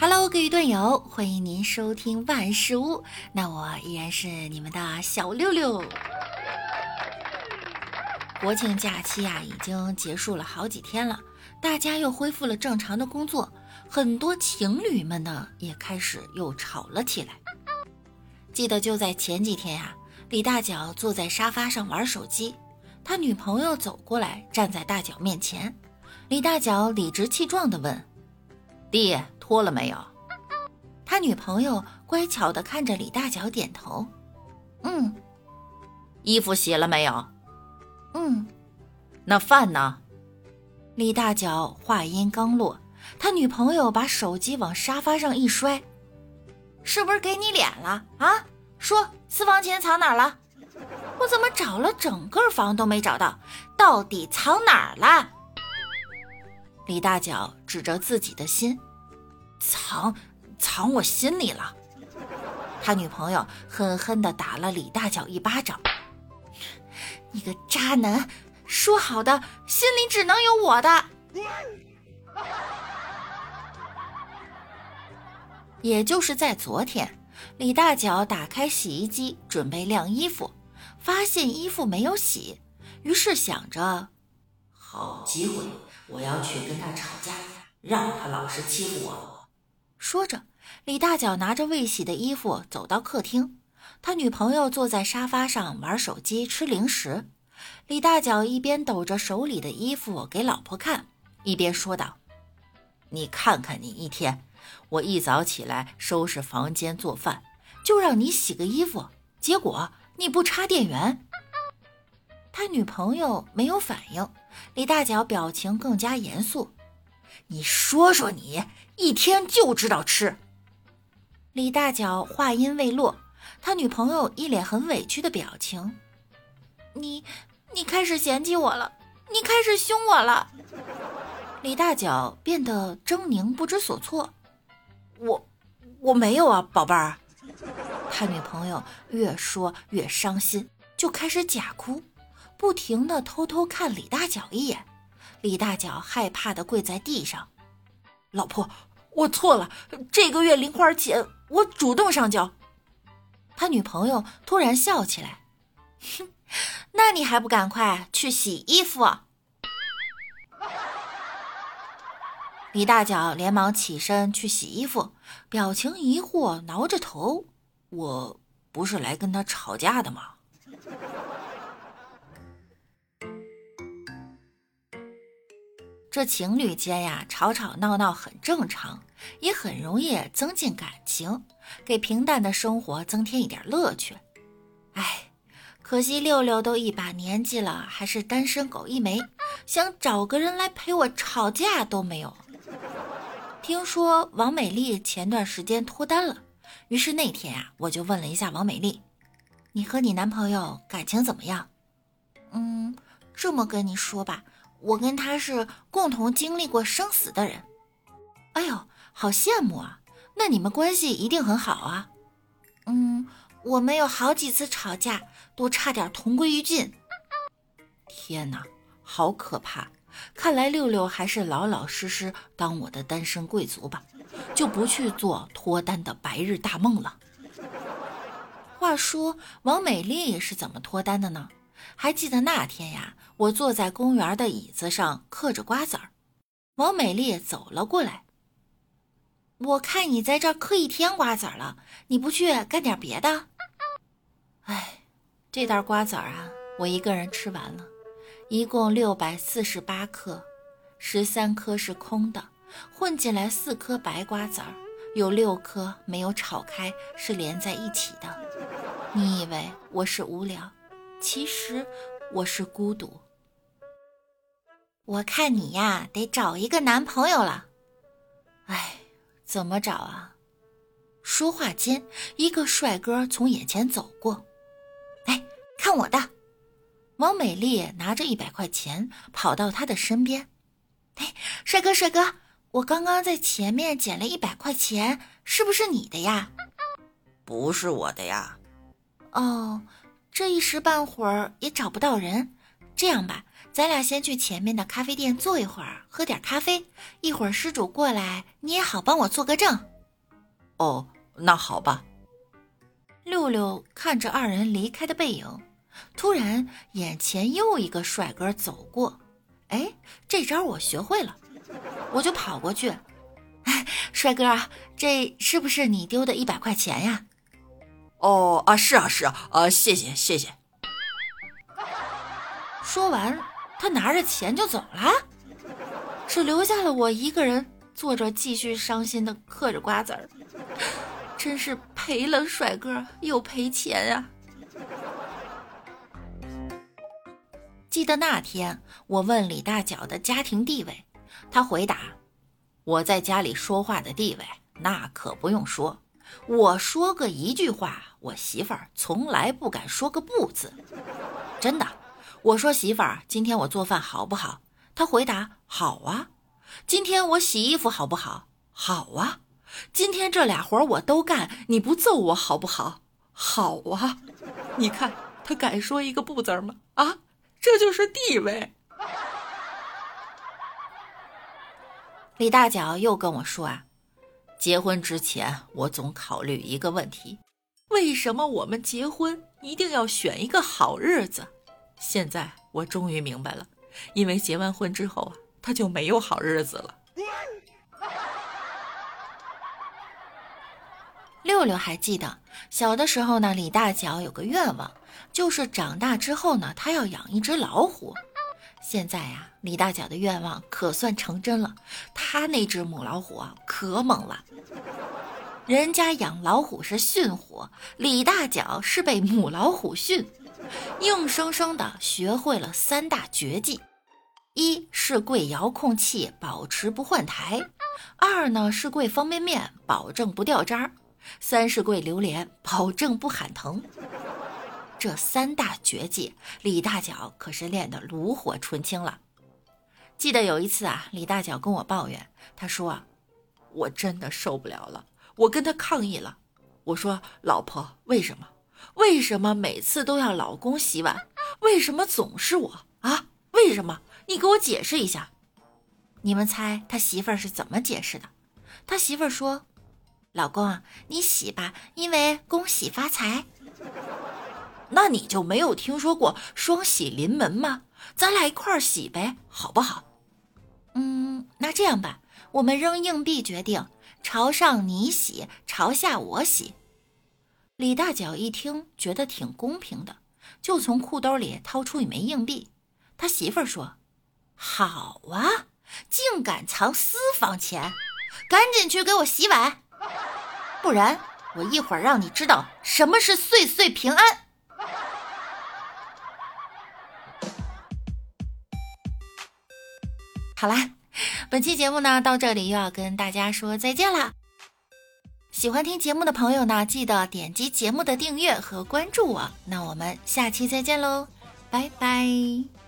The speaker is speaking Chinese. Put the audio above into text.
Hello，各位段友，欢迎您收听万事屋。那我依然是你们的小六六。国庆假期啊，已经结束了好几天了，大家又恢复了正常的工作，很多情侣们呢也开始又吵了起来。记得就在前几天呀，李大脚坐在沙发上玩手机，他女朋友走过来站在大脚面前，李大脚理直气壮地问：“弟，脱了没有？”他女朋友乖巧的看着李大脚点头：“嗯。”衣服洗了没有？嗯，那饭呢？李大脚话音刚落，他女朋友把手机往沙发上一摔：“是不是给你脸了啊？说私房钱藏哪儿了？我怎么找了整个房都没找到，到底藏哪儿了？”李大脚指着自己的心：“藏，藏我心里了。”他女朋友狠狠地打了李大脚一巴掌。你个渣男！说好的心里只能有我的。也就是在昨天，李大脚打开洗衣机准备晾衣服，发现衣服没有洗，于是想着，好机会，我要去跟他吵架，让他老实欺负我。说着，李大脚拿着未洗的衣服走到客厅。他女朋友坐在沙发上玩手机、吃零食。李大脚一边抖着手里的衣服给老婆看，一边说道：“你看看你一天，我一早起来收拾房间、做饭，就让你洗个衣服，结果你不插电源。”他女朋友没有反应，李大脚表情更加严肃：“你说说你，一天就知道吃。”李大脚话音未落。他女朋友一脸很委屈的表情，你，你开始嫌弃我了，你开始凶我了。李大脚变得狰狞不知所措，我，我没有啊，宝贝儿。他女朋友越说越伤心，就开始假哭，不停的偷偷看李大脚一眼。李大脚害怕的跪在地上，老婆，我错了，这个月零花钱我主动上交。他女朋友突然笑起来，哼，那你还不赶快去洗衣服？李大脚连忙起身去洗衣服，表情疑惑，挠着头：“我不是来跟他吵架的吗？”这情侣间呀，吵吵闹闹很正常，也很容易增进感情。给平淡的生活增添一点乐趣。哎，可惜六六都一把年纪了，还是单身狗一枚，想找个人来陪我吵架都没有。听说王美丽前段时间脱单了，于是那天啊，我就问了一下王美丽：“你和你男朋友感情怎么样？”嗯，这么跟你说吧，我跟他是共同经历过生死的人。哎呦，好羡慕啊！那你们关系一定很好啊？嗯，我们有好几次吵架，都差点同归于尽。天哪，好可怕！看来六六还是老老实实当我的单身贵族吧，就不去做脱单的白日大梦了。话说王美丽是怎么脱单的呢？还记得那天呀，我坐在公园的椅子上嗑着瓜子儿，王美丽走了过来。我看你在这嗑一天瓜子儿了，你不去干点别的？哎，这袋瓜子儿啊，我一个人吃完了，一共六百四十八颗，十三颗是空的，混进来四颗白瓜子儿，有六颗没有炒开，是连在一起的。你以为我是无聊，其实我是孤独。我看你呀，得找一个男朋友了。哎。怎么找啊？说话间，一个帅哥从眼前走过。哎，看我的！王美丽拿着一百块钱跑到他的身边。哎，帅哥，帅哥，我刚刚在前面捡了一百块钱，是不是你的呀？不是我的呀。哦，这一时半会儿也找不到人。这样吧，咱俩先去前面的咖啡店坐一会儿，喝点咖啡。一会儿失主过来，你也好帮我做个证。哦，那好吧。六六看着二人离开的背影，突然眼前又一个帅哥走过。哎，这招我学会了，我就跑过去。哎，帅哥，这是不是你丢的一百块钱呀？哦啊，是啊是啊，啊，谢谢谢谢。说完。他拿着钱就走了，只留下了我一个人坐着，继续伤心的嗑着瓜子儿。真是赔了帅哥又赔钱啊！记得那天我问李大脚的家庭地位，他回答：“我在家里说话的地位，那可不用说。我说个一句话，我媳妇儿从来不敢说个不字，真的。”我说媳妇儿，今天我做饭好不好？他回答好啊。今天我洗衣服好不好？好啊。今天这俩活我都干，你不揍我好不好？好啊。你看他敢说一个不字吗？啊，这就是地位。李大脚又跟我说啊，结婚之前我总考虑一个问题：为什么我们结婚一定要选一个好日子？现在我终于明白了，因为结完婚之后啊，他就没有好日子了。六六还记得小的时候呢，李大脚有个愿望，就是长大之后呢，他要养一只老虎。现在呀，李大脚的愿望可算成真了，他那只母老虎啊，可猛了。人家养老虎是训虎，李大脚是被母老虎训。硬生生的学会了三大绝技：一是跪遥控器，保持不换台；二呢是跪方便面，保证不掉渣；三是跪榴莲，保证不喊疼。这三大绝技，李大脚可是练得炉火纯青了。记得有一次啊，李大脚跟我抱怨，他说：“我真的受不了了，我跟他抗议了。我说，老婆，为什么？”为什么每次都要老公洗碗？为什么总是我啊？为什么？你给我解释一下。你们猜他媳妇儿是怎么解释的？他媳妇儿说：“老公啊，你洗吧，因为恭喜发财。”那你就没有听说过双喜临门吗？咱俩一块儿洗呗，好不好？嗯，那这样吧，我们扔硬币决定，朝上你洗，朝下我洗。李大脚一听，觉得挺公平的，就从裤兜里掏出一枚硬币。他媳妇儿说：“好啊，竟敢藏私房钱，赶紧去给我洗碗，不然我一会儿让你知道什么是岁岁平安。”好啦，本期节目呢到这里又要跟大家说再见啦。喜欢听节目的朋友呢，记得点击节目的订阅和关注我。那我们下期再见喽，拜拜。